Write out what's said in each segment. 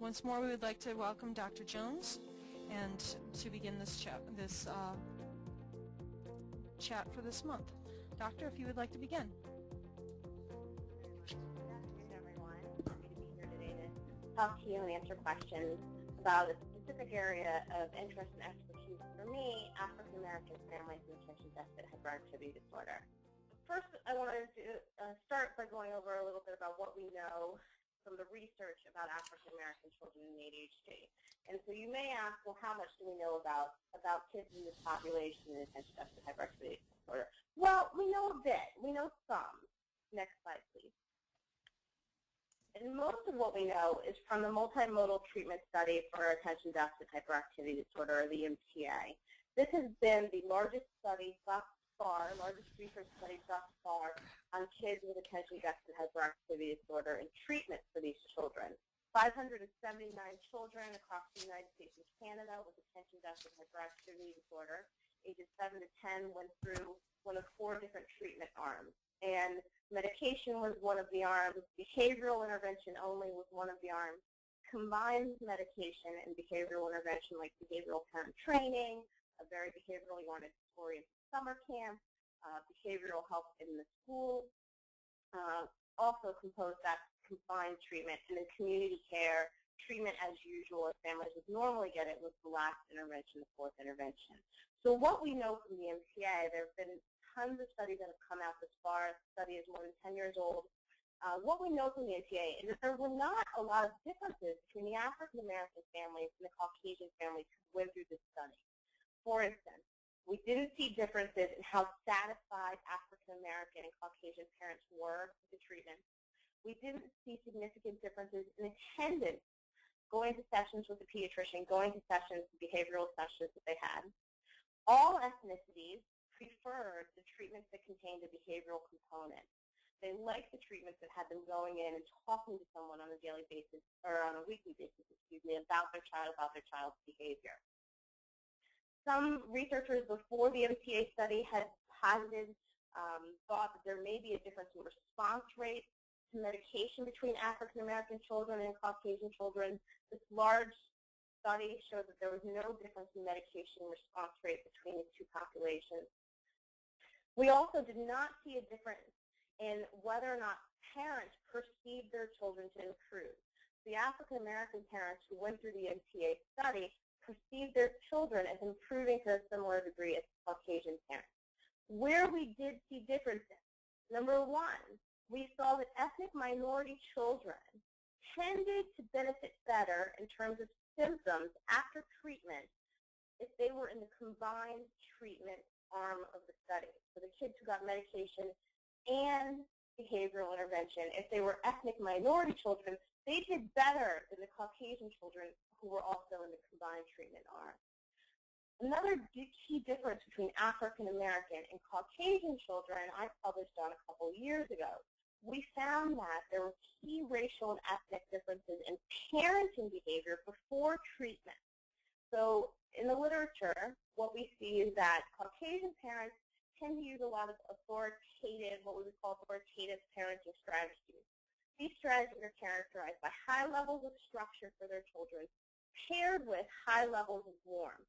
Once more, we would like to welcome Dr. Jones and to begin this chat, this uh, chat for this month. Doctor, if you would like to begin. Good afternoon, everyone. Happy to be here today to talk to you and answer questions about a specific area of interest and expertise for me, African American families with attention deficit hyperactivity disorder. First, I wanted to uh, start by going over a little bit about what we know from the research about African American children and ADHD. And so you may ask, well, how much do we know about, about kids in this population and attention deficit hyperactivity disorder? Well, we know a bit. We know some. Next slide, please. And most of what we know is from the multimodal treatment study for attention deficit hyperactivity disorder, or the MTA. This has been the largest study thus far, largest research study thus far on kids with attention deficit hyperactivity disorder and treatment for these children. 579 children across the United States and Canada with attention deficit hyperactivity disorder, ages 7 to 10, went through one of four different treatment arms. And medication was one of the arms, behavioral intervention only was one of the arms, combined medication and behavioral intervention like behavioral parent training, a very behaviorally oriented summer camp, uh, behavioral help in the school, uh, also composed that combined treatment, and then community care, treatment as usual as families would normally get it was the last intervention, the fourth intervention. So what we know from the MTA, there have been tons of studies that have come out this far. The study is more than 10 years old. Uh, what we know from the MTA is that there were not a lot of differences between the African American families and the Caucasian families who went through this study. For instance, we didn't see differences in how satisfied African American and Caucasian parents were with the treatment. We didn't see significant differences in attendance, going to sessions with the pediatrician, going to sessions, behavioral sessions that they had. All ethnicities preferred the treatments that contained a behavioral component. They liked the treatments that had them going in and talking to someone on a daily basis, or on a weekly basis, excuse me, about their child, about their child's behavior. Some researchers before the MTA study had posited, um, thought that there may be a difference in response rate to medication between African American children and Caucasian children. This large study showed that there was no difference in medication response rate between the two populations. We also did not see a difference in whether or not parents perceived their children to improve. The African American parents who went through the MTA study perceived their children as improving to a similar degree as Caucasian parents. Where we did see differences, number one, we saw that ethnic minority children tended to benefit better in terms of symptoms after treatment if they were in the combined treatment arm of the study. So the kids who got medication and behavioral intervention, if they were ethnic minority children, they did better than the Caucasian children who were also in the combined treatment arm. Another key difference between African American and Caucasian children I published on a couple years ago. We found that there were key racial and ethnic differences in parenting behavior before treatment. So in the literature, what we see is that Caucasian parents tend to use a lot of authoritative, what we would call authoritative parenting strategies. These strategies are characterized by high levels of structure for their children, paired with high levels of warmth.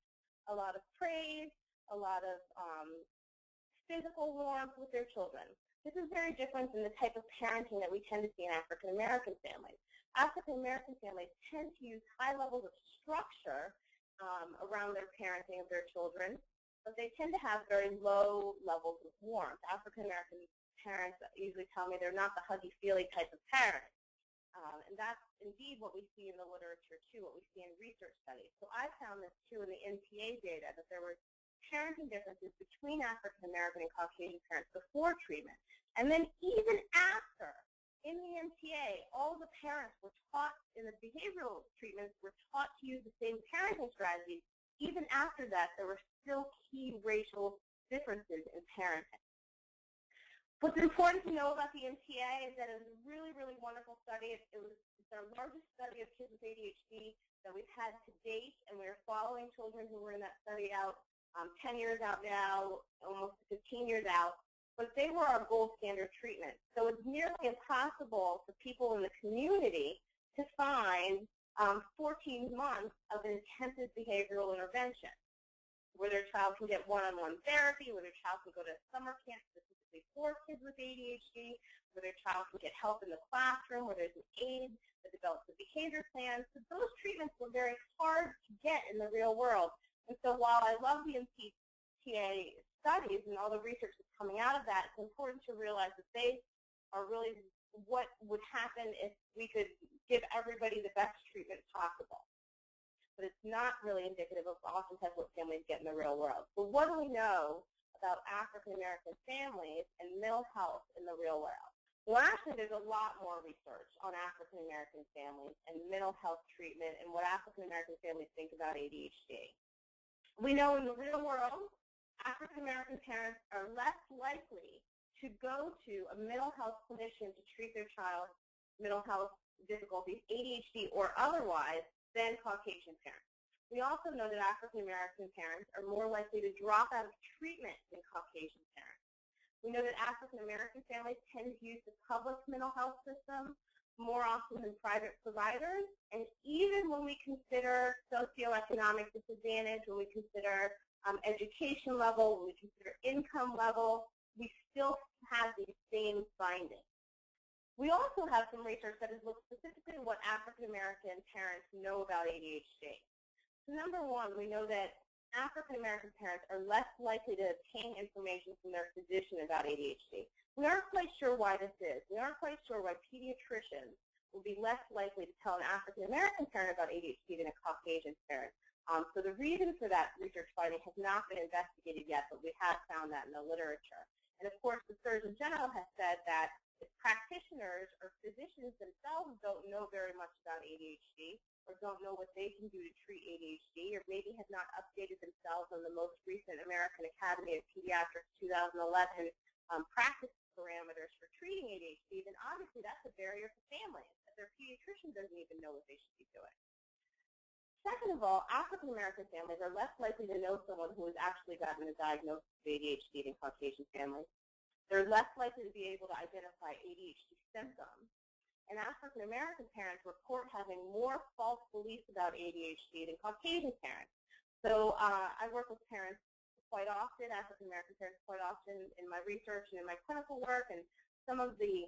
A lot of praise, a lot of um, physical warmth with their children. This is very different than the type of parenting that we tend to see in African American families. African American families tend to use high levels of structure um, around their parenting of their children, but they tend to have very low levels of warmth. African American parents usually tell me they're not the huggy-feely type of parent. Um, and that's indeed what we see in the literature too, what we see in research studies. So I found this too in the MTA data, that there were parenting differences between African American and Caucasian parents before treatment. And then even after, in the MTA, all the parents were taught in the behavioral treatments were taught to use the same parenting strategies. Even after that, there were still key racial differences in parenting. What's important to know about the MTA is that it was a really, really wonderful study. It, was it's our largest study of kids with ADHD that we've had to date, and we are following children who were in that study out um, 10 years out now, almost 15 years out but they were our gold standard treatment. So it's nearly impossible for people in the community to find um, 14 months of intensive behavioral intervention where their child can get one-on-one therapy, where their child can go to summer camp specifically for kids with ADHD, where their child can get help in the classroom, where there's an aide that develops a behavior plan. So those treatments were very hard to get in the real world. And so while I love the MTTA studies and all the research that's coming out of that, it's important to realize that they are really what would happen if we could give everybody the best treatment possible but it's not really indicative of oftentimes what families get in the real world. So what do we know about African American families and mental health in the real world? Well, actually, there's a lot more research on African American families and mental health treatment and what African American families think about ADHD. We know in the real world, African American parents are less likely to go to a mental health clinician to treat their child's mental health difficulties, ADHD or otherwise, than Caucasian parents. We also know that African American parents are more likely to drop out of treatment than Caucasian parents. We know that African American families tend to use the public mental health system more often than private providers. And even when we consider socioeconomic disadvantage, when we consider um, education level, when we consider income level, we still have these same findings. We also have some research that has looked specifically at what African American parents know about ADHD. Number one, we know that African American parents are less likely to obtain information from their physician about ADHD. We aren't quite sure why this is. We aren't quite sure why pediatricians will be less likely to tell an African American parent about ADHD than a Caucasian parent. Um, so the reason for that research finding has not been investigated yet, but we have found that in the literature. And of course, the Surgeon General has said that practitioners or physicians themselves don't know very much about ADHD or don't know what they can do to treat ADHD or maybe have not updated themselves on the most recent American Academy of Pediatrics 2011 um, practice parameters for treating ADHD, then obviously that's a barrier for families that their pediatrician doesn't even know what they should be doing. Second of all, African American families are less likely to know someone who has actually gotten a diagnosis of ADHD than Caucasian families. They're less likely to be able to identify ADHD symptoms. And African American parents report having more false beliefs about ADHD than Caucasian parents. So uh, I work with parents quite often, African American parents quite often in my research and in my clinical work, and some of the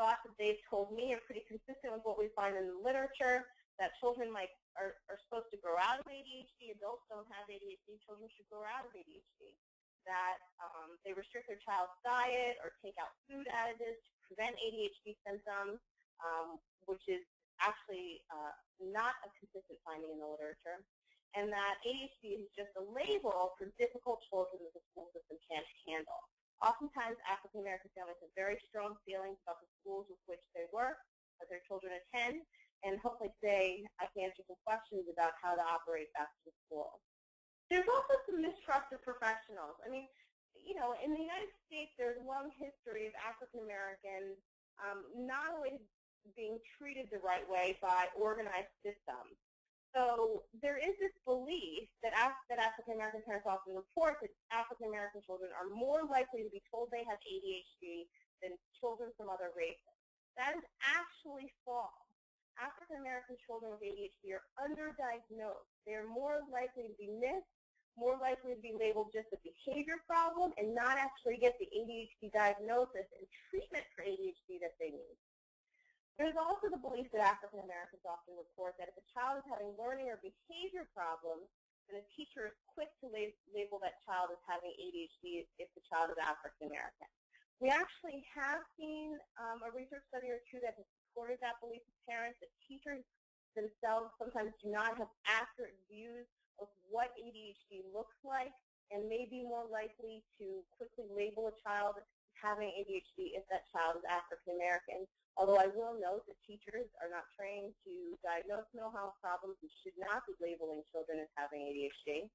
thoughts that they've told me are pretty consistent with what we find in the literature, that children might are, are supposed to grow out of ADHD, adults don't have ADHD, children should grow out of ADHD that um, they restrict their child's diet or take out food additives to prevent ADHD symptoms, um, which is actually uh, not a consistent finding in the literature, and that ADHD is just a label for difficult children that the school system can't handle. Oftentimes, African American families have very strong feelings about the schools with which they work, that their children attend, and hopefully today I can answer some questions about how to operate best in school. There's also some mistrust of professionals. I mean, you know, in the United States, there's a long history of African Americans um, not always being treated the right way by organized systems. So there is this belief that, that African American parents often report that African American children are more likely to be told they have ADHD than children from other races. That is actually false. African American children with ADHD are underdiagnosed. They are more likely to be missed more likely to be labeled just a behavior problem and not actually get the ADHD diagnosis and treatment for ADHD that they need. There's also the belief that African Americans often report that if a child is having learning or behavior problems, then a teacher is quick to label that child as having ADHD if the child is African American. We actually have seen um, a research study or two that has supported that belief of parents that teachers themselves sometimes do not have accurate views of what ADHD looks like and may be more likely to quickly label a child having ADHD if that child is African American. Although I will note that teachers are not trained to diagnose mental health problems and should not be labeling children as having ADHD.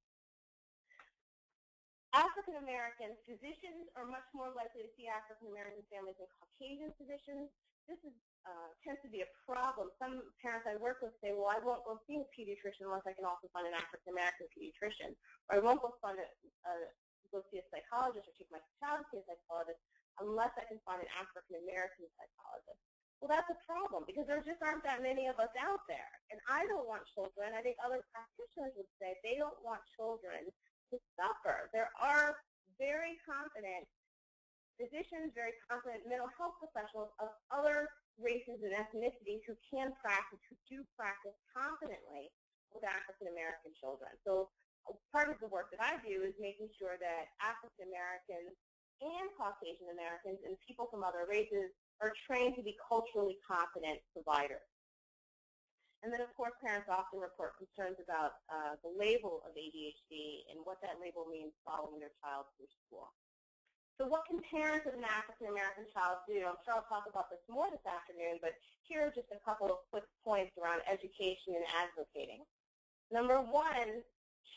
African American physicians are much more likely to see African American families than Caucasian physicians. This is uh, tends to be a problem. Some parents I work with say, well, I won't go see a pediatrician unless I can also find an African-American pediatrician, or I won't go, find a, uh, go see a psychologist or take my child to a psychologist unless I can find an African-American psychologist. Well, that's a problem because there just aren't that many of us out there. And I don't want children, I think other practitioners would say, they don't want children to suffer. There are very confident physicians, very confident mental health professionals of other races and ethnicities who can practice, who do practice confidently with African American children. So part of the work that I do is making sure that African Americans and Caucasian Americans and people from other races are trained to be culturally competent providers. And then, of course, parents often report concerns about uh, the label of ADHD and what that label means following their child through school. So what can parents of an African-American child do? I'm sure I'll talk about this more this afternoon, but here are just a couple of quick points around education and advocating. Number one,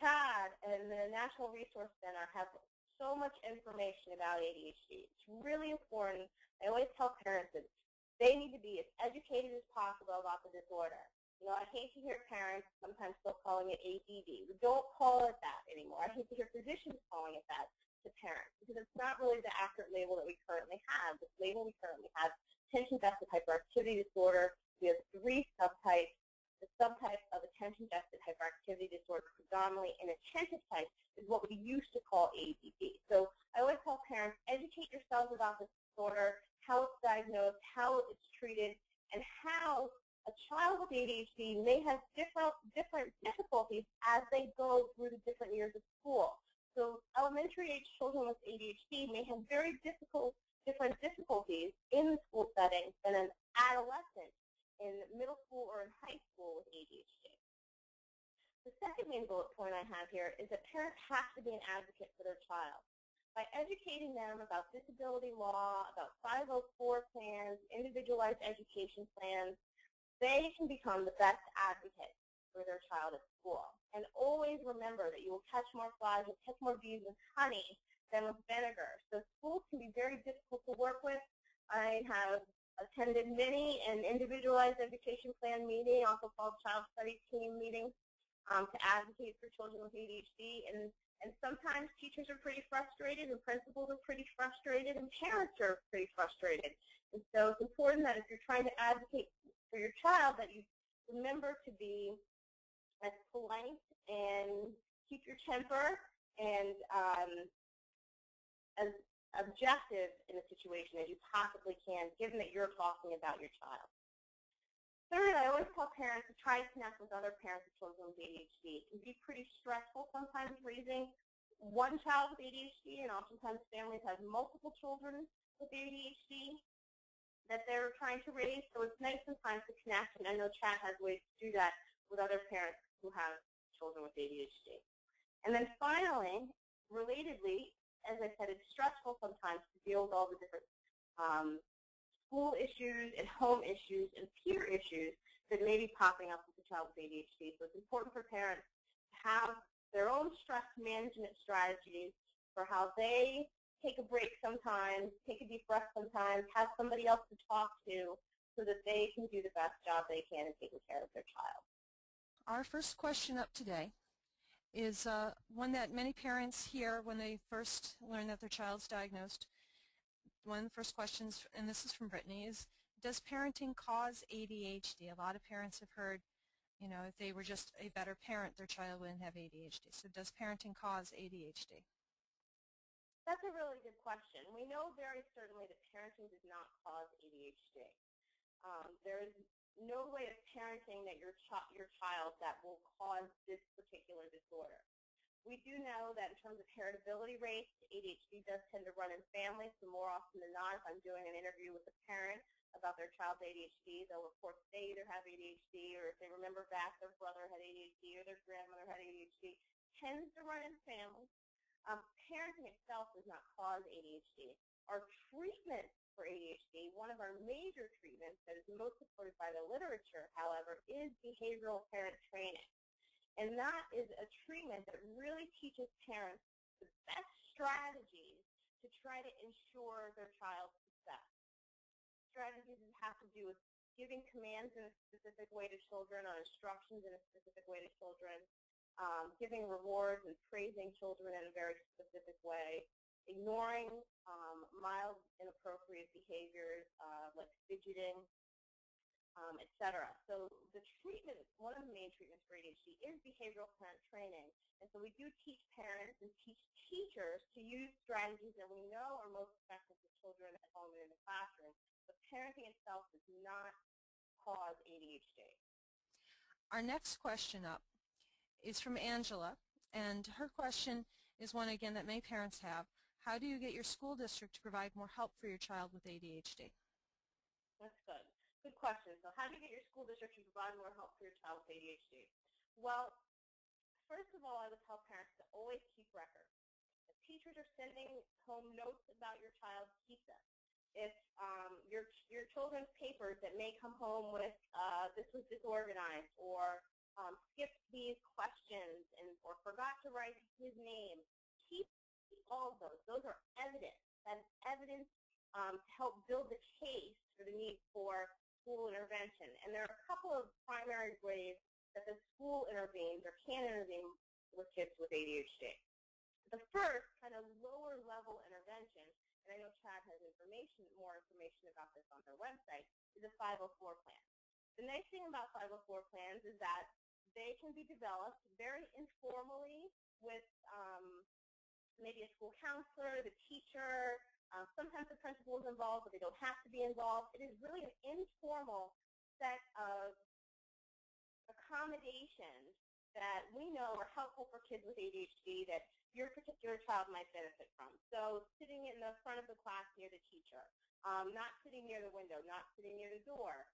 CHADD and the National Resource Center have so much information about ADHD. It's really important I always tell parents that they need to be as educated as possible about the disorder. You know, I hate to hear parents sometimes still calling it ADD. We don't call it that anymore. I hate to hear physicians calling it that to parents because it's not really the accurate label that we currently have. The label we currently have, attention deficit hyperactivity disorder, we have three subtypes. The subtype of attention deficit hyperactivity disorder predominantly inattentive type is what we used to call ADD. So I always tell parents, educate yourselves about this disorder, how it's diagnosed, how it's treated, and how a child with ADHD may have different, different difficulties as they go through the different years of school. So elementary age children with ADHD may have very difficult, different difficulties in the school setting than an adolescent in middle school or in high school with ADHD. The second main bullet point I have here is that parents have to be an advocate for their child by educating them about disability law, about 504 plans, individualized education plans, they can become the best advocate for their child at school. And always remember that you will catch more flies and catch more bees with honey than with vinegar. So schools can be very difficult to work with. I have attended many an individualized education plan meeting, also called child study team meetings, um, to advocate for children with ADHD. And and sometimes teachers are pretty frustrated and principals are pretty frustrated and parents are pretty frustrated. And so it's important that if you're trying to advocate for your child that you remember to be polite and keep your temper and um, as objective in a situation as you possibly can, given that you're talking about your child. Third, I always tell parents to try to connect with other parents of children with ADHD. It can be pretty stressful sometimes raising one child with ADHD, and oftentimes families have multiple children with ADHD that they're trying to raise. So it's nice sometimes to connect, and I know CHADD has ways to do that with other parents who have children with ADHD. And then finally, relatedly, as I said, it's stressful sometimes to deal with all the different um, school issues and home issues and peer issues that may be popping up with a child with ADHD. So it's important for parents to have their own stress management strategies for how they take a break sometimes, take a deep breath sometimes, have somebody else to talk to so that they can do the best job they can in taking care of their child. Our first question up today is uh, one that many parents hear when they first learn that their child's diagnosed one of the first questions, and this is from Brittany, is does parenting cause ADHD? A lot of parents have heard, you know, if they were just a better parent, their child wouldn't have ADHD. So does parenting cause ADHD? That's a really good question. We know very certainly that parenting does not cause ADHD. Um, there is no way of parenting that your, ch- your child that will cause this particular disorder. We do know that in terms of heritability rates, ADHD does tend to run in families, so more often than not, if I'm doing an interview with a parent about their child's ADHD, they'll report they either have ADHD or if they remember back their brother had ADHD or their grandmother had ADHD, tends to run in families. Um, parenting itself does not cause ADHD. Our treatment for ADHD, one of our major treatments that is most supported by the literature, however, is behavioral parent training. And that is a treatment that really teaches parents the best strategies to try to ensure their child's success. Strategies that have to do with giving commands in a specific way to children or instructions in a specific way to children, um, giving rewards and praising children in a very specific way, ignoring um, mild inappropriate behaviors uh, like fidgeting um, etc. So the treatment, one of the main treatments for ADHD is behavioral parent training. And so we do teach parents and teach teachers to use strategies that we know are most effective for children at home and in the classroom. But parenting itself does not cause ADHD. Our next question up is from Angela, and her question is one, again, that many parents have. How do you get your school district to provide more help for your child with ADHD? That's good. Good question. So how do you get your school district to provide more help for your child with ADHD? Well, first of all, I would tell parents to always keep records. If teachers are sending home notes about your child, keep them. If um, your your children's papers that may come home with uh, this was disorganized or um, skipped these questions and or forgot to write his name, keep all of those. Those are evidence. That's evidence um, to help build the case for the need for school intervention. And there are a couple of primary ways that the school intervenes or can intervene with kids with ADHD. The first kind of lower level intervention and I know CHADD has information, more information about this on their website, is a 504 plan. The nice thing about 504 plans is that they can be developed very informally maybe a school counselor, the teacher, uh, sometimes the principal is involved, but they don't have to be involved. It is really an informal set of accommodations that we know are helpful for kids with ADHD that your particular child might benefit from. So sitting in the front of the class near the teacher, um, not sitting near the window, not sitting near the door,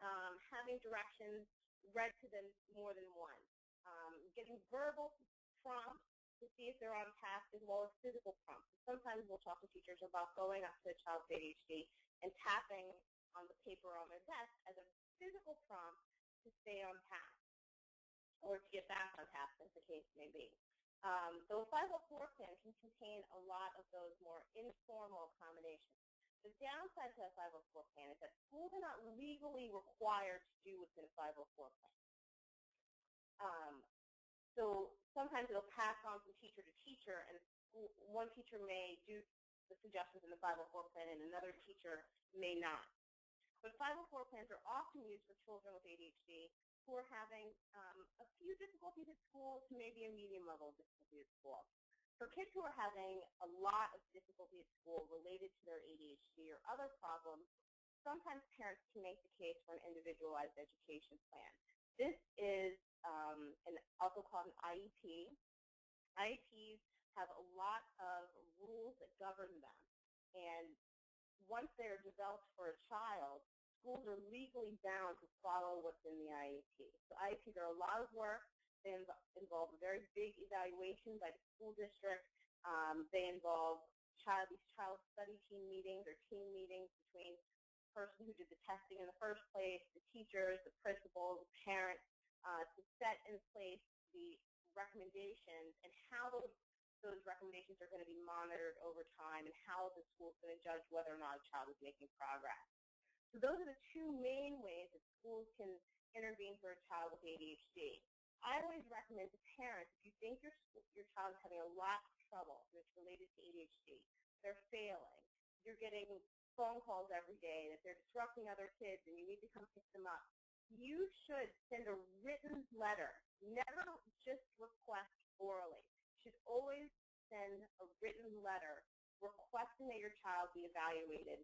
um, having directions read to them more than once, um, getting verbal prompts to see if they're on task as well as physical prompts. Sometimes we'll talk to teachers about going up to a child with ADHD and tapping on the paper on their desk as a physical prompt to stay on task or to get back on task, as the case may be. Um, so a 504 plan can contain a lot of those more informal accommodations. The downside to a 504 plan is that schools are not legally required to do what's in a 504 plan. Um, so sometimes it'll pass on from teacher to teacher, and one teacher may do the suggestions in the 504 plan, and another teacher may not. But 504 plans are often used for children with ADHD who are having um, a few difficulties at school to maybe a medium level of difficulty at school. For kids who are having a lot of difficulty at school related to their ADHD or other problems, sometimes parents can make the case for an individualized education plan. This is um, an, also called an IEP. IEPs have a lot of rules that govern them. And once they're developed for a child, schools are legally bound to follow what's in the IEP. So IEPs are a lot of work. They involve a very big evaluation by the school district. Um, they involve child, these child study team meetings or team meetings between the person who did the testing in the first place, the teachers, the principals, the parents, uh, to set in place the recommendations and how those, those recommendations are going to be monitored over time and how the school is going to judge whether or not a child is making progress. So those are the two main ways that schools can intervene for a child with ADHD. I always recommend to parents, if you think your, your child is having a lot of trouble it's related to ADHD, they're failing, you're getting phone calls every day, that they're disrupting other kids and you need to come pick them up, you should send a written letter. Never just request orally. You should always send a written letter requesting that your child be evaluated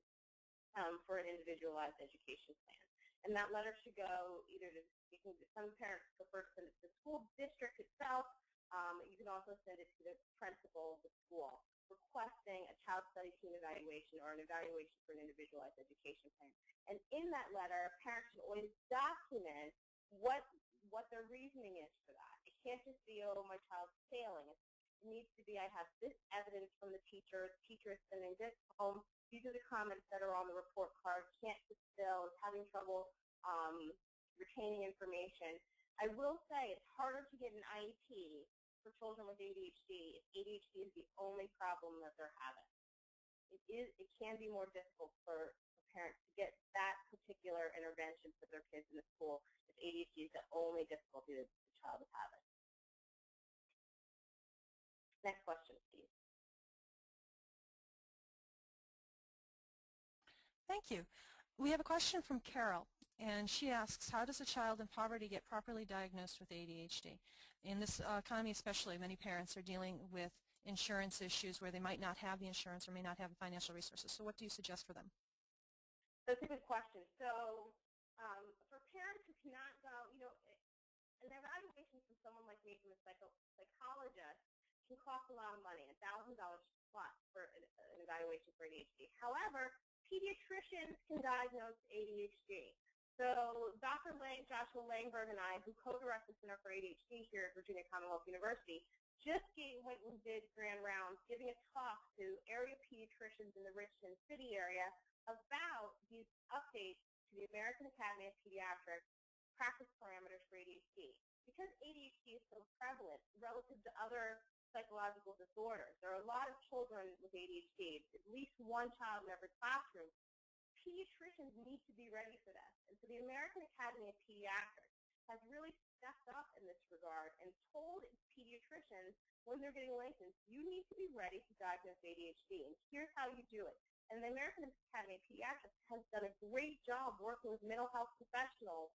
um, for an individualized education plan. And that letter should go either to, you can, some parents prefer to send it to the school district itself. Um, you can also send it to the principal of the school requesting a child study team evaluation or an evaluation for an individualized education plan. And in that letter, parents should always document what what their reasoning is for that. It can't just be, oh, my child's failing. It needs to be, I have this evidence from the teacher, the teacher is sending this home, these are the comments that are on the report card, can't sit still, is having trouble um, retaining information. I will say it's harder to get an IEP for children with ADHD if ADHD is the only problem that they're having. It, is, it can be more difficult for, for parents to get that particular intervention for their kids in the school if ADHD is the only difficulty that the child is having. Next question, please. Thank you. We have a question from Carol, and she asks, how does a child in poverty get properly diagnosed with ADHD? In this uh, economy especially, many parents are dealing with insurance issues where they might not have the insurance or may not have the financial resources. So what do you suggest for them? That's a good question. So um, for parents who cannot go, you know, an evaluation from someone like me, from a psycho psychologist, can cost a lot of money, $1,000 plus for an, an evaluation for ADHD. However, pediatricians can diagnose ADHD. So Dr. Lang, Joshua Langberg and I, who co-direct the Center for ADHD here at Virginia Commonwealth University, just gave, went and did grand rounds giving a talk to area pediatricians in the Richmond City area about these updates to the American Academy of Pediatrics practice parameters for ADHD. Because ADHD is so prevalent relative to other psychological disorders. There are a lot of children with ADHD, at least one child in every classroom. Pediatricians need to be ready for this. And so the American Academy of Pediatrics has really stepped up in this regard and told pediatricians when they're getting licensed, you need to be ready to diagnose ADHD, and here's how you do it. And the American Academy of Pediatrics has done a great job working with mental health professionals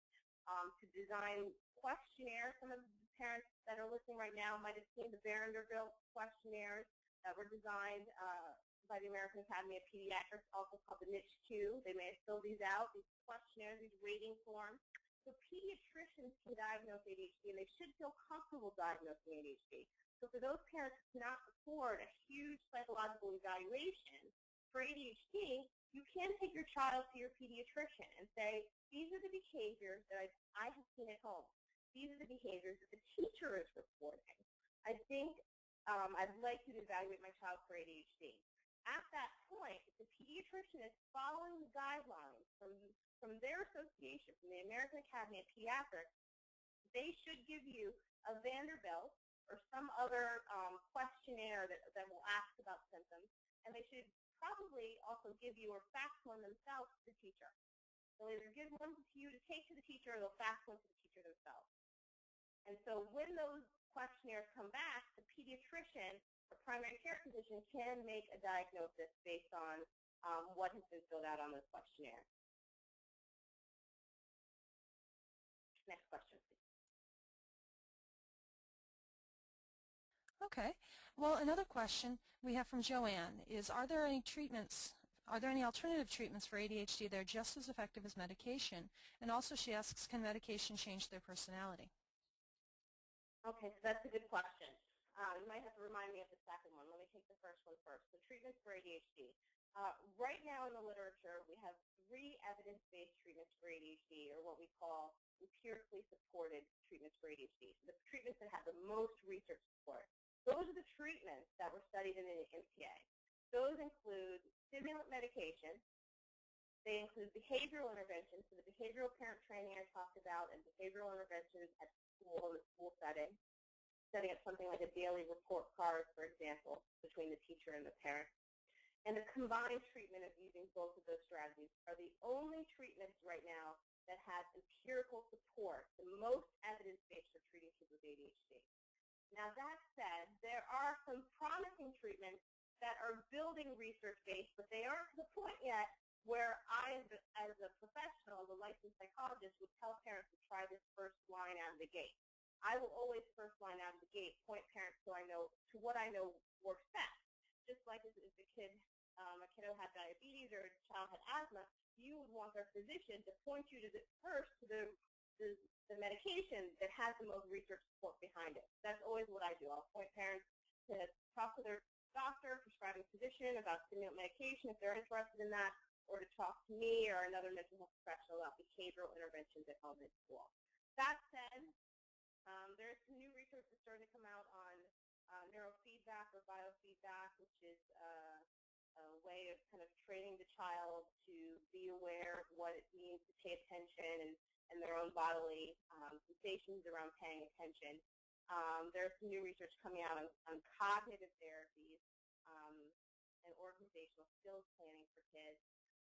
um, to design questionnaires. Some of the parents that are listening right now might have seen the Vanderbilt questionnaires that were designed uh, by the American Academy of Pediatrics, also called the NICHQ. They may filled these out, these questionnaires, these rating forms. So pediatricians can diagnose ADHD, and they should feel comfortable diagnosing ADHD. So for those parents who cannot afford a huge psychological evaluation for ADHD, you can take your child to your pediatrician and say, these are the behaviors that I, I have seen at home. These are the behaviors that the teacher is reporting. I think um, I'd like you to evaluate my child for ADHD. At that point, the pediatrician is following the guidelines from, from their association, from the American Academy of Pediatrics, they should give you a Vanderbilt or some other um, questionnaire that, that will ask about symptoms, and they should probably also give you or fax one themselves to the teacher. They'll either give one to you to take to the teacher or they'll fax one to the teacher themselves. And so when those questionnaires come back, the pediatrician or primary care physician can make a diagnosis based on um, what has been filled out on those questionnaire. Next question, please. Okay. Well, another question we have from Joanne is, are there any treatments, are there any alternative treatments for ADHD that are just as effective as medication? And also she asks, can medication change their personality? Okay, so that's a good question. Um, you might have to remind me of the second one. Let me take the first one first. The treatments for ADHD. Uh, right now in the literature, we have three evidence-based treatments for ADHD, or what we call empirically supported treatments for ADHD. So the treatments that have the most research support. Those are the treatments that were studied in the MTA. Those include stimulant medication. They include behavioral interventions, so the behavioral parent training I talked about and behavioral interventions at school in the school setting, setting up something like a daily report card, for example, between the teacher and the parent. And the combined treatment of using both of those strategies are the only treatments right now that have empirical support, the most evidence-based for treating kids with ADHD. Now that said, there are some promising treatments that are building research-based, but they aren't to the point yet where I, as a professional, the licensed psychologist, would tell parents to try this first line out of the gate. I will always first line out of the gate point parents to I know to what I know works best. Just like if, if a kid, um, a kiddo had diabetes or a child had asthma, you would want their physician to point you to the first to the, the the medication that has the most research support behind it. That's always what I do. I'll point parents to talk to their doctor, prescribing physician about stimulant medication if they're interested in that, or to talk to me or another mental health professional about behavioral interventions at home and school. That said, um, there's some new research that's starting to come out on uh, neurofeedback or biofeedback, which is uh, a way of kind of training the child to be aware of what it means to pay attention and, and their own bodily um, sensations around paying attention. Um, there's some new research coming out on, on cognitive therapies um, and organizational skills planning for kids.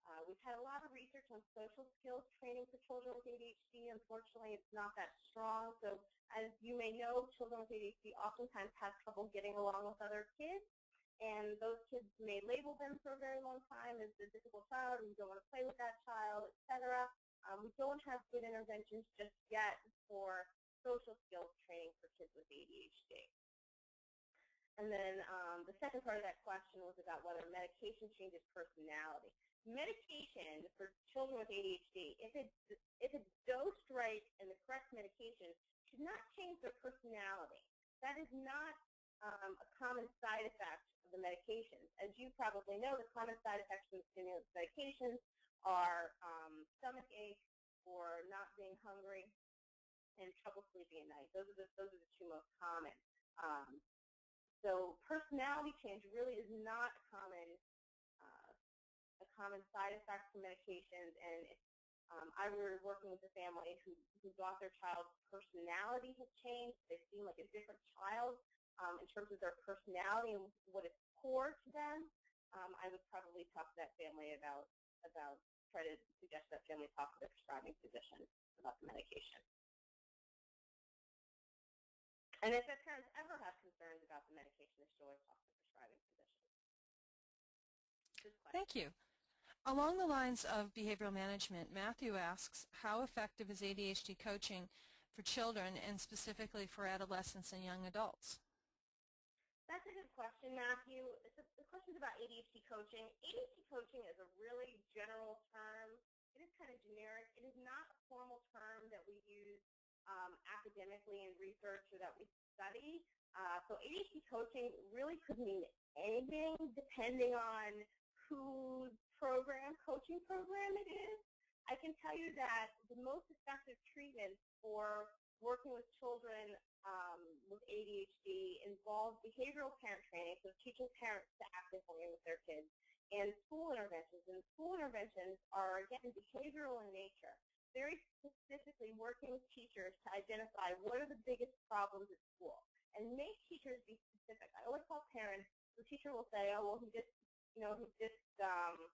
Uh, we've had a lot of research on social skills training for children with ADHD. Unfortunately, it's not that strong. So as you may know, children with ADHD oftentimes have trouble getting along with other kids. and those kids may label them for a very long time as the difficult child, and we don't want to play with that child, etc. Um, we don't have good interventions just yet for social skills training for kids with ADHD. And then um, the second part of that question was about whether medication changes personality. Medication for children with ADHD, if it's, if it's dosed right and the correct medication, should not change their personality. That is not um, a common side effect of the medications. As you probably know, the common side effects of stimulant medications are um, stomach ache or not being hungry and trouble sleeping at night. Those are the, those are the two most common. Um, so personality change really is not a common, common side effects from medications. And um, I was working with a family who, who thought their child's personality had changed. They seem like a different child um, in terms of their personality and what is core to them. Um, I would probably talk to that family about, about try to suggest that family talk to the prescribing physician about the medication. And if the parents ever have concerns about the medication, they should always talk to the prescribing physician. Thank you. Along the lines of behavioral management, Matthew asks, how effective is ADHD coaching for children and specifically for adolescents and young adults? That's a good question, Matthew. the question is about ADHD coaching. ADHD coaching is a really general term. It is kind of generic. It is not a formal term that we use um, academically in research or that we study. Uh, so ADHD coaching really could mean anything depending on whose program, coaching program it is. I can tell you that the most effective treatment for working with children um, with ADHD involves behavioral parent training, so teaching parents to act differently with their kids, and school interventions. And school interventions are, again, behavioral in nature very specifically working with teachers to identify what are the biggest problems at school and make teachers be specific. I always tell parents, the teacher will say, oh, well, he just, you know, he just, um,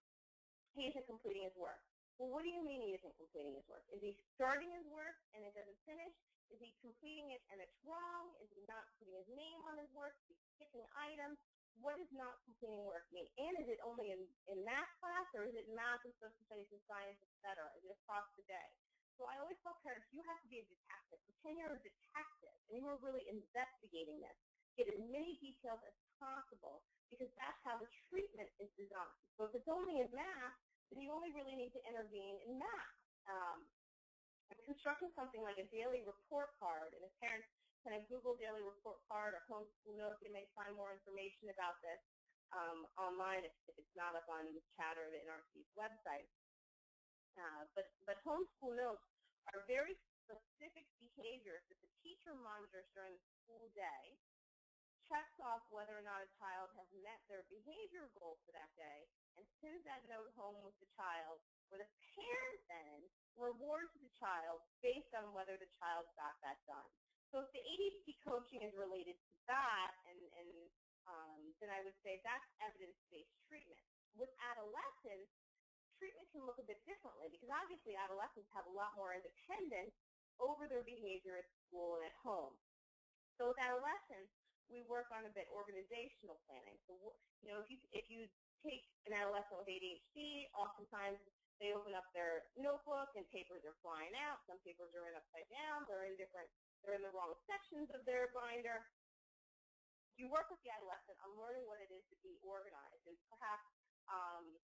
he isn't completing his work. Well, what do you mean he isn't completing his work? Is he starting his work and it doesn't finish? Is he completing it and it's wrong? Is he not putting his name on his work? Is he skipping items? What does not completing work mean? And is it only in, in math class or is it math and social studies and science, et cetera? Is it across the day? So I always tell parents, you have to be a detective. Pretend you're a detective and you're really investigating this. Get as many details as possible because that's how the treatment is designed. So if it's only in math, then you only really need to intervene in math. Um, constructing something like a daily report card, and if parents kind of Google Daily Report Card or Homeschool Notes. You may find more information about this um, online if, if, it's not up on the Chatter or the NRC's website. Uh, but, but Homeschool Notes are very specific behaviors that the teacher monitors during the school day, checks off whether or not a child has met their behavior goals for that day, and sends that note home with the child, where the parent then rewards the child based on whether the child got that done. So if the ADHD coaching is related to that, and, and um, then I would say that's evidence-based treatment. With adolescents, treatment can look a bit differently because obviously adolescents have a lot more independence over their behavior at school and at home. So with adolescents, we work on a bit organizational planning. So you know, if you if you take an adolescent with ADHD, oftentimes they open up their notebook and papers are flying out. Some papers are in upside down. They're in different they're in the wrong sections of their binder. You work with the adolescent on learning what it is to be organized, and perhaps um,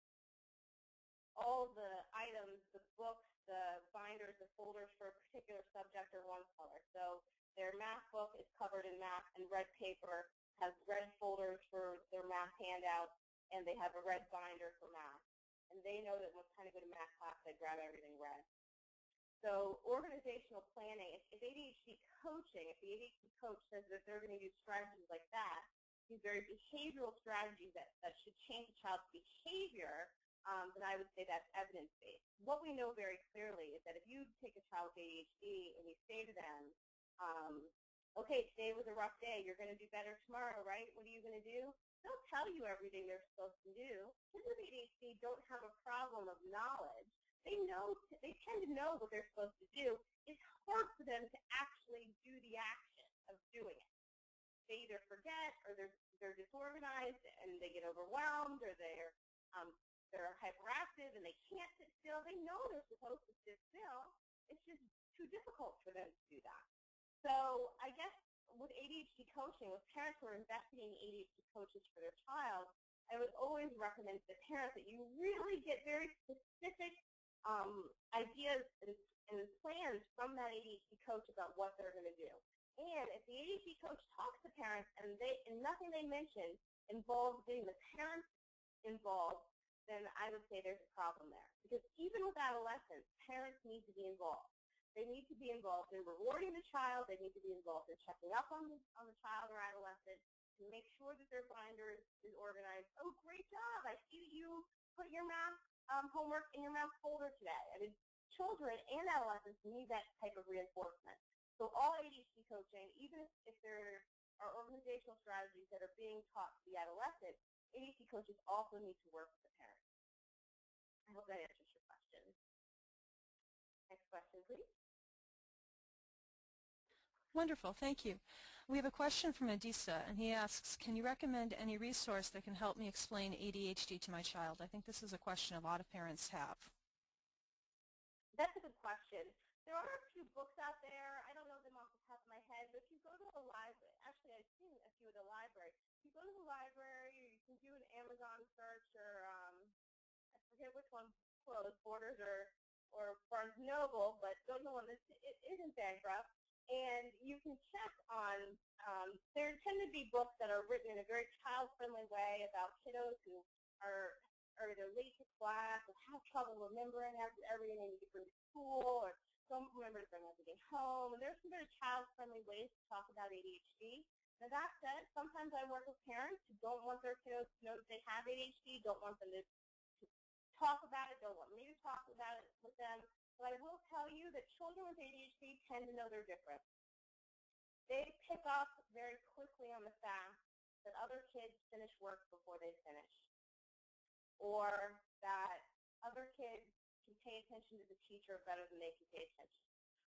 all the items, the books, the binders, the folders for a particular subject are one color. So their math book is covered in math and red paper, has red folders for their math handout, and they have a red binder for math. And they know that when time to go to math class, they grab everything red. So organizational planning, if, if ADHD coaching, if the ADHD coach says that they're going to use strategies like that, these very behavioral strategies that, that should change a child's behavior, um, then I would say that's evidence-based. What we know very clearly is that if you take a child with ADHD and you say to them, um, okay, today was a rough day, you're going to do better tomorrow, right? What are you going to do? They'll tell you everything they're supposed to do. Kids with ADHD don't have a problem of knowledge they know, they tend to know what they're supposed to do. It's hard for them to actually do the action of doing it. they either forget or they're they're disorganized and they get overwhelmed or they're um, they're hyperactive and they can't sit still. They know they're supposed to sit still. It's just too difficult for them to do that. So I guess with ADHD coaching, with parents who are investigating ADHD coaches for their child, I would always recommend to the parents that you really get very specific um, ideas and, and plans from that ADHD coach about what they're going to do. And if the ADHD coach talks to parents and they and nothing they mention involves getting the parents involved, then I would say there's a problem there. Because even with adolescents, parents need to be involved. They need to be involved in rewarding the child. They need to be involved in checking up on the, on the child or adolescent to make sure that their binder is, is organized. Oh, great job. I see that you put your math um, homework in your math folder today. I mean, children and adolescents need that type of reinforcement. So all ADHD coaching, even if, there are organizational strategies that are being taught to the adolescent, ADHD coaches also need to work with the parents. I hope that answers your question. Next question, please. Wonderful, thank you. We have a question from Adisa, and he asks, can you recommend any resource that can help me explain ADHD to my child? I think this is a question a lot of parents have. That's a good question. There are a few books out there. I don't know them off the top of my head, but if you go to the library, actually I've seen a few at the library. If you go to the library, you can do an Amazon search or um, I forget which one closed, Borders or, or Barnes Noble, but go to one it isn't bankrupt and you can check on, um, there tend to be books that are written in a very child-friendly way about kiddos who are, are either late to class or have trouble remembering everything they need to bring to school or don't remember to bring everything home. And there's some very child-friendly ways to talk about ADHD. Now that said, sometimes I work with parents who don't want their kiddos to know that they have ADHD, don't want them to, to talk about it, don't want me to talk about it with them. But I will tell you that children with ADHD tend to know they're different. They pick up very quickly on the fact that other kids finish work before they finish. Or that other kids can pay attention to the teacher better than they can pay attention.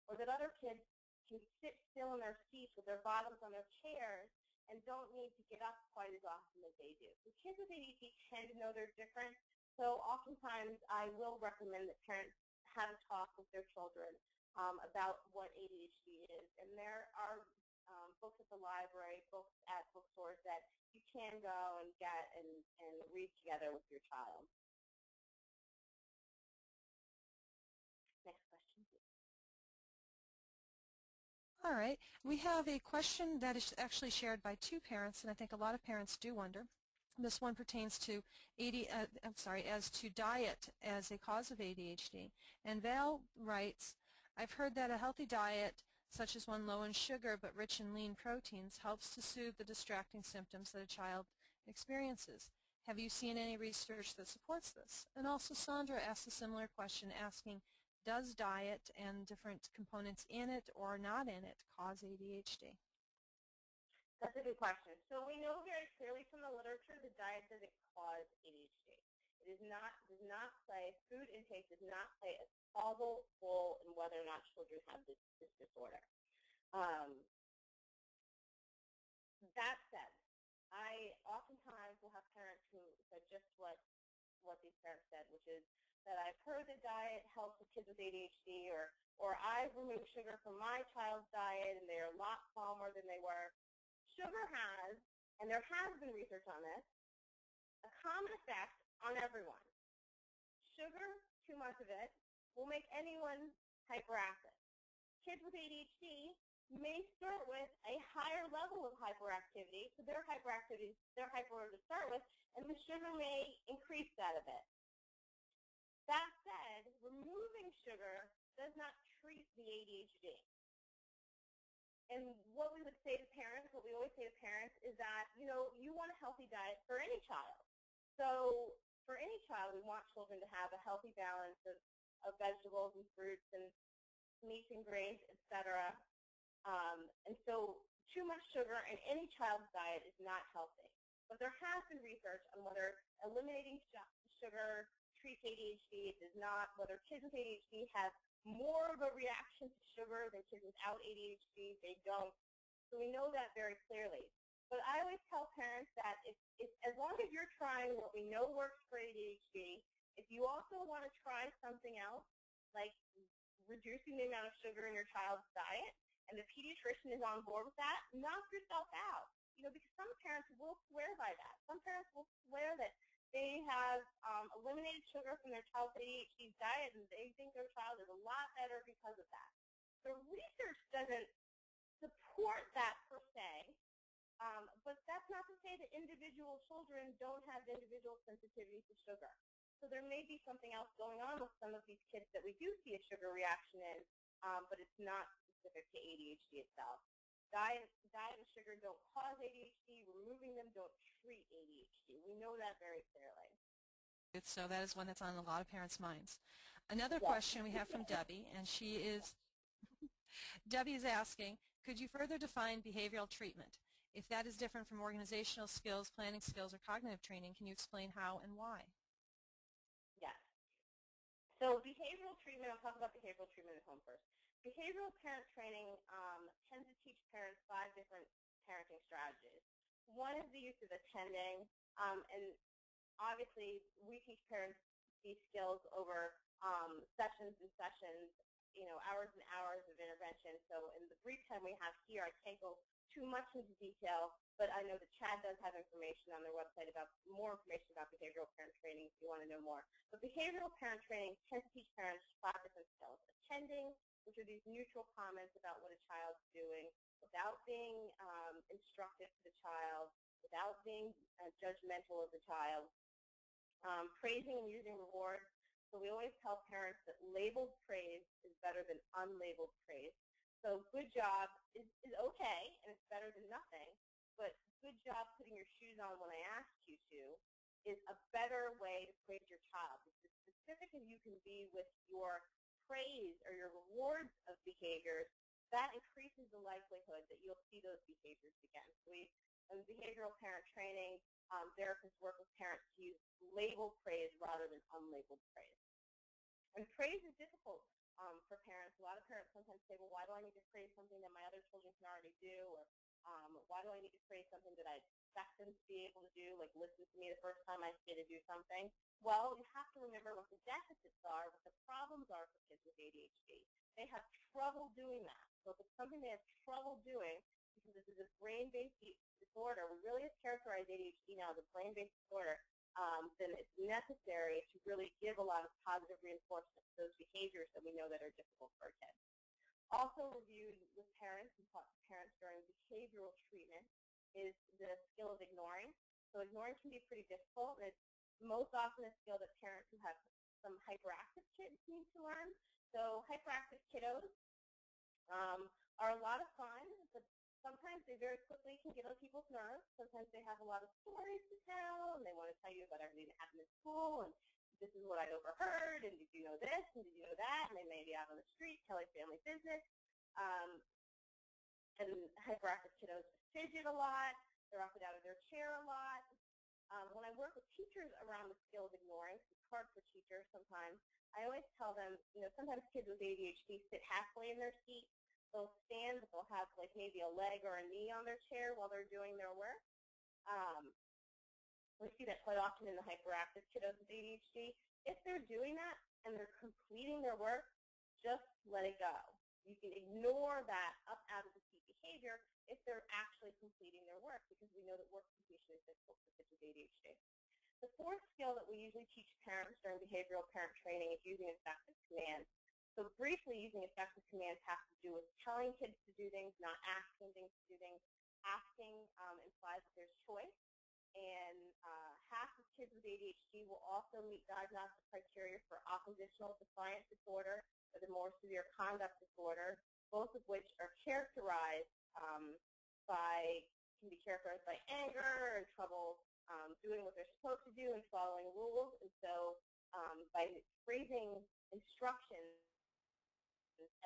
Or that other kids can sit still in their seats with their bottoms on their chairs and don't need to get up quite as often as they do. The kids with ADHD tend to know they're different, so oftentimes I will recommend that parents have a talk with their children um, about what ADHD is. And there are um, books at the library, books at bookstores that you can go and get and, and read together with your child. Next question, please. All right. We have a question that is actually shared by two parents, and I think a lot of parents do wonder. This one pertains to AD, uh, I'm sorry, as to diet as a cause of ADHD. And Val writes, I've heard that a healthy diet, such as one low in sugar but rich in lean proteins, helps to soothe the distracting symptoms that a child experiences. Have you seen any research that supports this? And also Sandra asked a similar question asking, does diet and different components in it or not in it cause ADHD? That's a good question. So we know very clearly from the literature that diet doesn't cause ADHD. It is not, does not play, food intake does not play a causal role in whether or not children have this, this disorder. Um, that said, I oftentimes will have parents who said just what, what these parents said, which is that I've heard that diet helps with kids with ADHD, or, or I've removed sugar from my child's diet and they're a lot calmer than they were sugar has, and there has been research on this, a common effect on everyone. Sugar, too much of it, will make anyone hyperactive. Kids with ADHD may start with a higher level of hyperactivity, so their hyperactivity, they're hyper to start with, and the sugar may increase that a bit. That said, removing sugar does not treat the ADHD. And what we would say to parents, what we always say to parents is that, you know, you want a healthy diet for any child. So for any child, we want children to have a healthy balance of, of vegetables and fruits and meats and grains, etc. Um, and so too much sugar in any child's diet is not healthy. But there has been research on whether eliminating sugar treats ADHD, it does not, whether kids with ADHD have more of a reaction to sugar than kids without ADHD. They don't. So we know that very clearly. But I always tell parents that if, if, as long as you're trying what we know works for ADHD, if you also want to try something else, like reducing the amount of sugar in your child's diet, and the pediatrician is on board with that, knock yourself out. You know, because some parents will swear by that. Some parents will swear that they have um, eliminated sugar from their child's ADHD diet and they think their child is a lot better because of that. The research doesn't support that per se, um, but that's not to say that individual children don't have individual sensitivity to sugar. So there may be something else going on with some of these kids that we do see a sugar reaction in, um, but it's not specific to ADHD itself. Diet, diet and sugar don't cause ADHD. Removing them don't treat ADHD. We know that very clearly. So that is one that's on a lot of parents' minds. Another Yes. question we have from Debbie, and she is, Debbie is asking, could you further define behavioral treatment? If that is different from organizational skills, planning skills, or cognitive training, can you explain how and why? Yes. So behavioral treatment, I'll talk about behavioral treatment at home first. Behavioral parent training um, tends to teach parents five different parenting strategies. One is the use of attending, um, and obviously we teach parents these skills over um, sessions and sessions, you know, hours and hours of intervention. So in the brief time we have here, I can't go too much into detail, but I know that CHADD does have information on their website about more information about behavioral parent training if you want to know more. But behavioral parent training tends to teach parents five different skills. Attending, which are these neutral comments about what a child's doing without being um, instructive to the child, without being uh, judgmental of the child. Um, praising and using rewards. So we always tell parents that labeled praise is better than unlabeled praise. So good job is, is okay, and it's better than nothing, but good job putting your shoes on when I asked you to is a better way to praise your child. It's as specific as you can be with your praise or your rewards of behaviors, that increases the likelihood that you'll see those behaviors again. So we, in behavioral parent training, um, therapists work with parents to use labeled praise rather than unlabeled praise. And praise is difficult um, for parents. A lot of parents sometimes say, well, why do I need to praise something that my other children can already do? Or um, why do I need to praise something that I expect them to be able to do, like listen to me the first time I say to do something? Well, you have to remember what the deficits are, what the problems are for kids with ADHD. They have trouble doing that. So if it's something they have trouble doing, because this is a brain-based disorder, we really have characterized ADHD now as a brain-based disorder, um, then it's necessary to really give a lot of positive reinforcement to those behaviors that we know that are difficult for a kid. Also reviewed with parents and taught to parents during behavioral treatment is the skill of ignoring. So ignoring can be pretty difficult, it's most often a skill that parents who have some hyperactive kids need to learn. So hyperactive kiddos um, are a lot of fun, but sometimes they very quickly can get on people's nerves. Sometimes they have a lot of stories to tell, and they want to tell you about everything that happened in school, and this is what I overheard, and did you know this, and did you know that, and they may be out on the street telling family business. Um, and hyperactive kiddos fidget a lot. They're and out of their chair a lot. Um, when I work with teachers around the skill of ignoring, it's hard for teachers sometimes, I always tell them, you know, sometimes kids with ADHD sit halfway in their seat. They'll stand, but they'll have like maybe a leg or a knee on their chair while they're doing their work. Um, we see that quite often in the hyperactive kiddos with ADHD. If they're doing that and they're completing their work, just let it go. You can ignore that up seat behavior if they're actually completing their work because we know that work completion is difficult for kids with ADHD. The fourth skill that we usually teach parents during behavioral parent training is using effective commands. So briefly, using effective commands has to do with telling kids to do things, not asking things to do things. Asking um, implies that there's choice, and uh, half of kids with ADHD will also meet diagnostic criteria for oppositional defiant disorder or the more severe conduct disorder, both of which are characterized um, by, can be characterized by anger and trouble um, doing what they're supposed to do and following rules. And so um, by phrasing instructions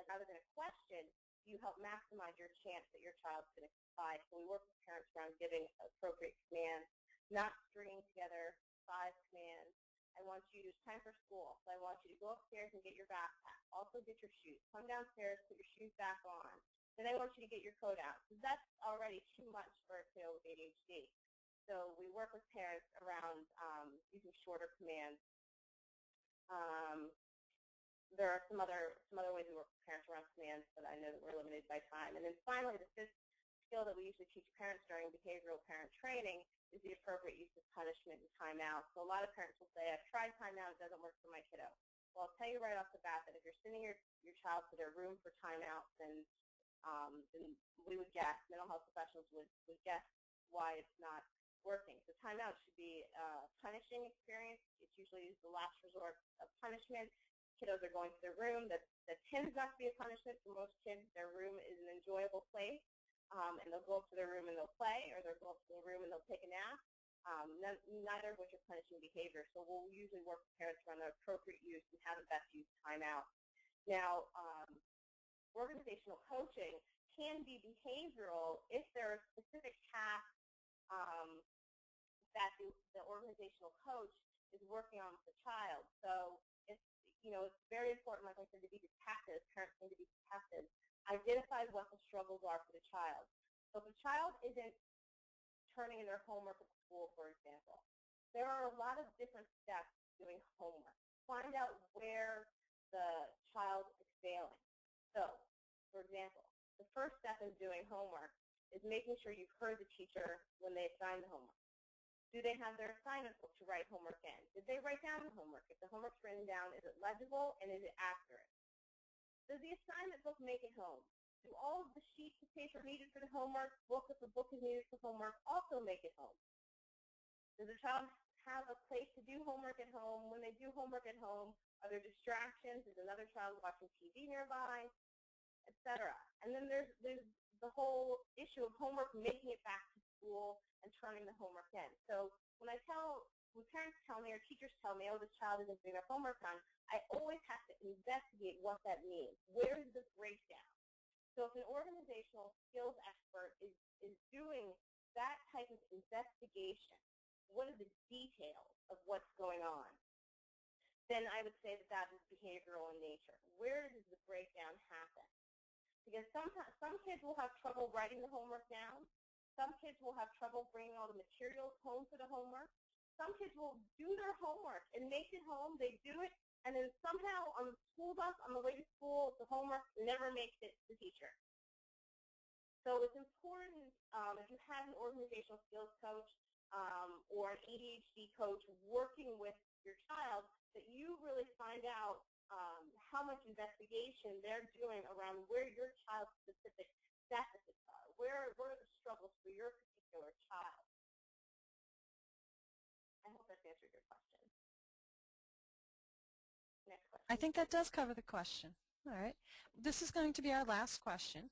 rather than a question, you help maximize your chance that your child's going comply. So we work with parents around giving appropriate commands, not stringing together five commands. I want you, to, it's time for school, so I want you to go upstairs and get your backpack. Also get your shoes. Come downstairs, put your shoes back on. then they want you to get your code out. So that's already too much for a kiddo with ADHD. So we work with parents around um, using shorter commands. Um, there are some other some other ways we work with parents around commands, but I know that we're limited by time. And then finally, the fifth skill that we usually teach parents during behavioral parent training is the appropriate use of punishment and timeout. So a lot of parents will say, I've tried timeout, it doesn't work for my kiddo. Well, I'll tell you right off the bat that if you're sending your, your child to their room for timeout, then, um, then we would guess, mental health professionals would, would guess why it's not working. So timeout should be a punishing experience. It's usually the last resort of punishment. Kiddos are going to their room. That, that tends not to be a punishment for most kids. Their room is an enjoyable place um, and they'll go up to their room and they'll play, or they'll go up to their room and they'll take a nap. Um, none, neither of which are punishing behavior. So we'll usually work with parents around the appropriate use and how to best use timeout. Now, um, organizational coaching can be behavioral if there are specific tasks um, that the, the organizational coach is working on with the child. So you know, it's very important, like I said, to be detectives. Parents need to be detectives identify what the struggles are for the child. So if the child isn't turning in their homework at school, for example, there are a lot of different steps doing homework. Find out where the child is failing. So, for example, the first step in doing homework is making sure you've heard the teacher when they assign the homework. Do they have their assignment book to write homework in? Did they write down the homework? If the homework's written down, is it legible and is it accurate? Does the assignment book make it home? Do all of the sheets of paper needed for the homework, book if the book is needed for homework, also make it home? Does the child have a place to do homework at home? When they do homework at home, are there distractions? Is another child watching TV nearby? Etc. And then there's, there's the whole issue of homework making it back school and turning the homework in. So when I tell when parents tell me or teachers tell me, oh, this child isn't doing their homework on, I always have to investigate what that means. Where is the breakdown? So if an organizational skills expert is, is doing that type of investigation, what are the details of what's going on? Then I would say that that is behavioral in nature. Where does the breakdown happen? Because sometimes some kids will have trouble writing the homework down. Some kids will have trouble bringing all the materials home for the homework some kids will do their homework and make it home. They do it, and then somehow on the school bus, on the way to school, the homework never makes it to the teacher. So it's important um, if you have an organizational skills coach um, or an ADHD coach working with your child that you really find out um, how much investigation they're doing around where your child's specific are, where, where are the struggles for your particular child. I hope that's answered your question. Next question. I think that does cover the question. All right. This is going to be our last question,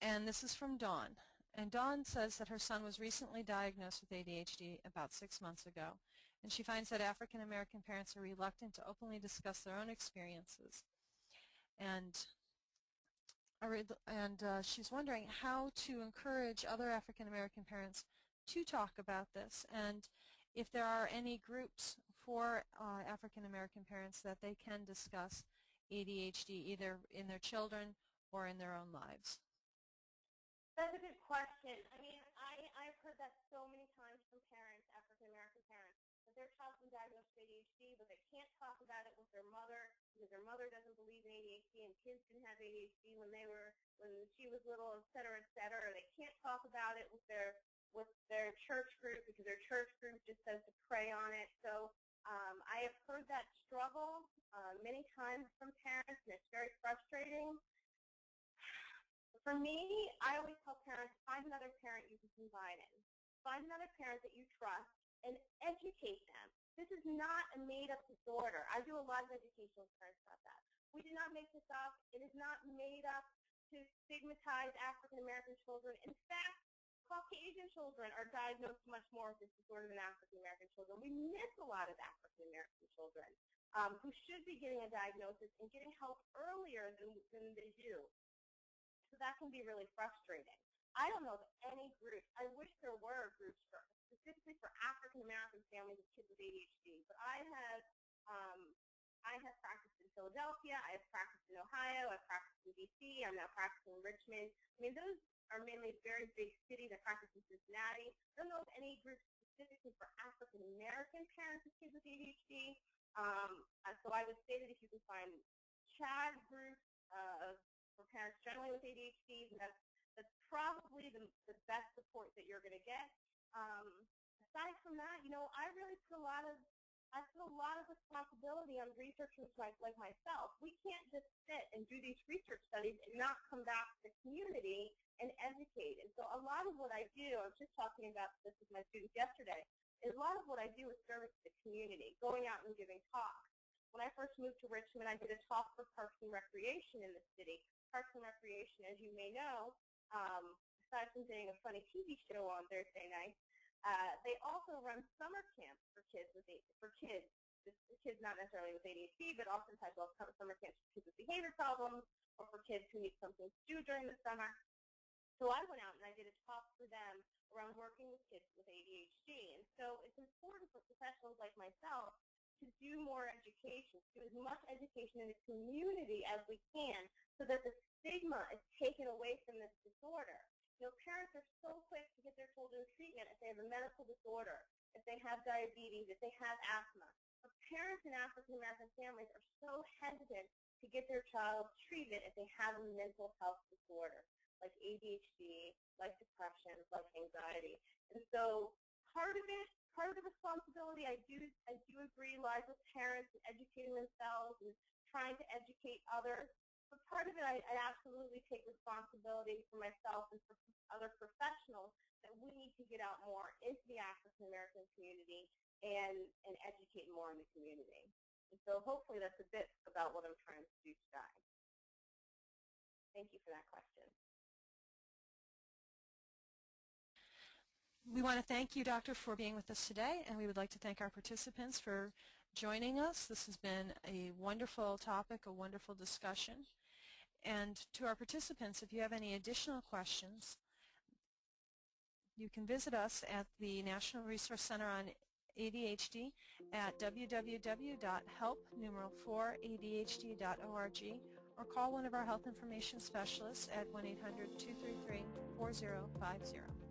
and this is from Dawn. And Dawn says that her son was recently diagnosed with ADHD about six months ago, and she finds that African American parents are reluctant to openly discuss their own experiences. And and uh, she's wondering how to encourage other African American parents to talk about this and if there are any groups for uh, African American parents that they can discuss ADHD either in their children or in their own lives? That's a good question. I mean, I, I've heard that so many times from parents, African American parents, that their child's been diagnosed with ADHD, but they can't talk about it with their mother because their mother doesn't believe in ADHD, and kids didn't have ADHD when they were when she was little, et cetera, et cetera. They can't talk about it with their with their church group because their church group just says to pray on it. So um, I have heard that struggle uh, many times from parents, and it's very frustrating. For me, I always tell parents, find another parent you can confide in. Find another parent that you trust and educate them. This is not a made-up disorder. I do a lot of education with parents about that. We did not make this up. It is not made up to stigmatize African American children. In fact, Caucasian children are diagnosed much more with this disorder than African American children. We miss a lot of African American children um, who should be getting a diagnosis and getting help earlier than, than they do. So that can be really frustrating. I don't know of any groups. I wish there were groups for, specifically for African American families with kids with ADHD, but I have um, I have practiced in Philadelphia. I've practiced in Ohio. I've practiced in D.C. I'm now practicing in Richmond. I mean, those are mainly very big cities. I practice in Cincinnati. I don't know of any groups specifically for African American parents of kids with ADHD. Um, so I would say that if you can find CHADD groups uh, for parents generally with ADHD, that's that's probably the, the best support that you're going to get. Um, aside from that, you know, I really put a lot of I put a lot of responsibility on researchers like, like myself. We can't just sit and do these research studies and not come back to the community and educate. And so a lot of what I do, I was just talking about this with my students yesterday, is a lot of what I do is service to the community, going out and giving talks. When I first moved to Richmond, I did a talk for Parks and Recreation in the city. Parks and Recreation, as you may know, um, aside from doing a funny TV show on Thursday night, uh, they also run summer camps for kids with for kids, kids not necessarily with ADHD, but oftentimes well come summer camps for kids with behavior problems or for kids who need something to do during the summer. So I went out and I did a talk for them around working with kids with ADHD. And so it's important for professionals like myself to do more education, do as much education in the community as we can so that the stigma is taken away from this disorder. You know, parents are so quick to get their children treatment if they have a medical disorder, if they have diabetes, if they have asthma. But parents in African American families are so hesitant to get their child treated if they have a mental health disorder, like ADHD, like depression, like anxiety. And so part of it, part of the responsibility, I do, I do agree, lies with parents and educating themselves and trying to educate others. But part of it, I, I absolutely take responsibility for myself and for other professionals that we need to get out more into the African American community and, and educate more in the community. And so hopefully that's a bit about what I'm trying to do today. Thank you for that question. We want to thank you, Doctor, for being with us today, and we would like to thank our participants for joining us. This has been a wonderful topic, a wonderful discussion. And to our participants, if you have any additional questions, you can visit us at the National Resource Center on ADHD at www.help4adhd.org or call one of our health information specialists at 1-800-233-4050.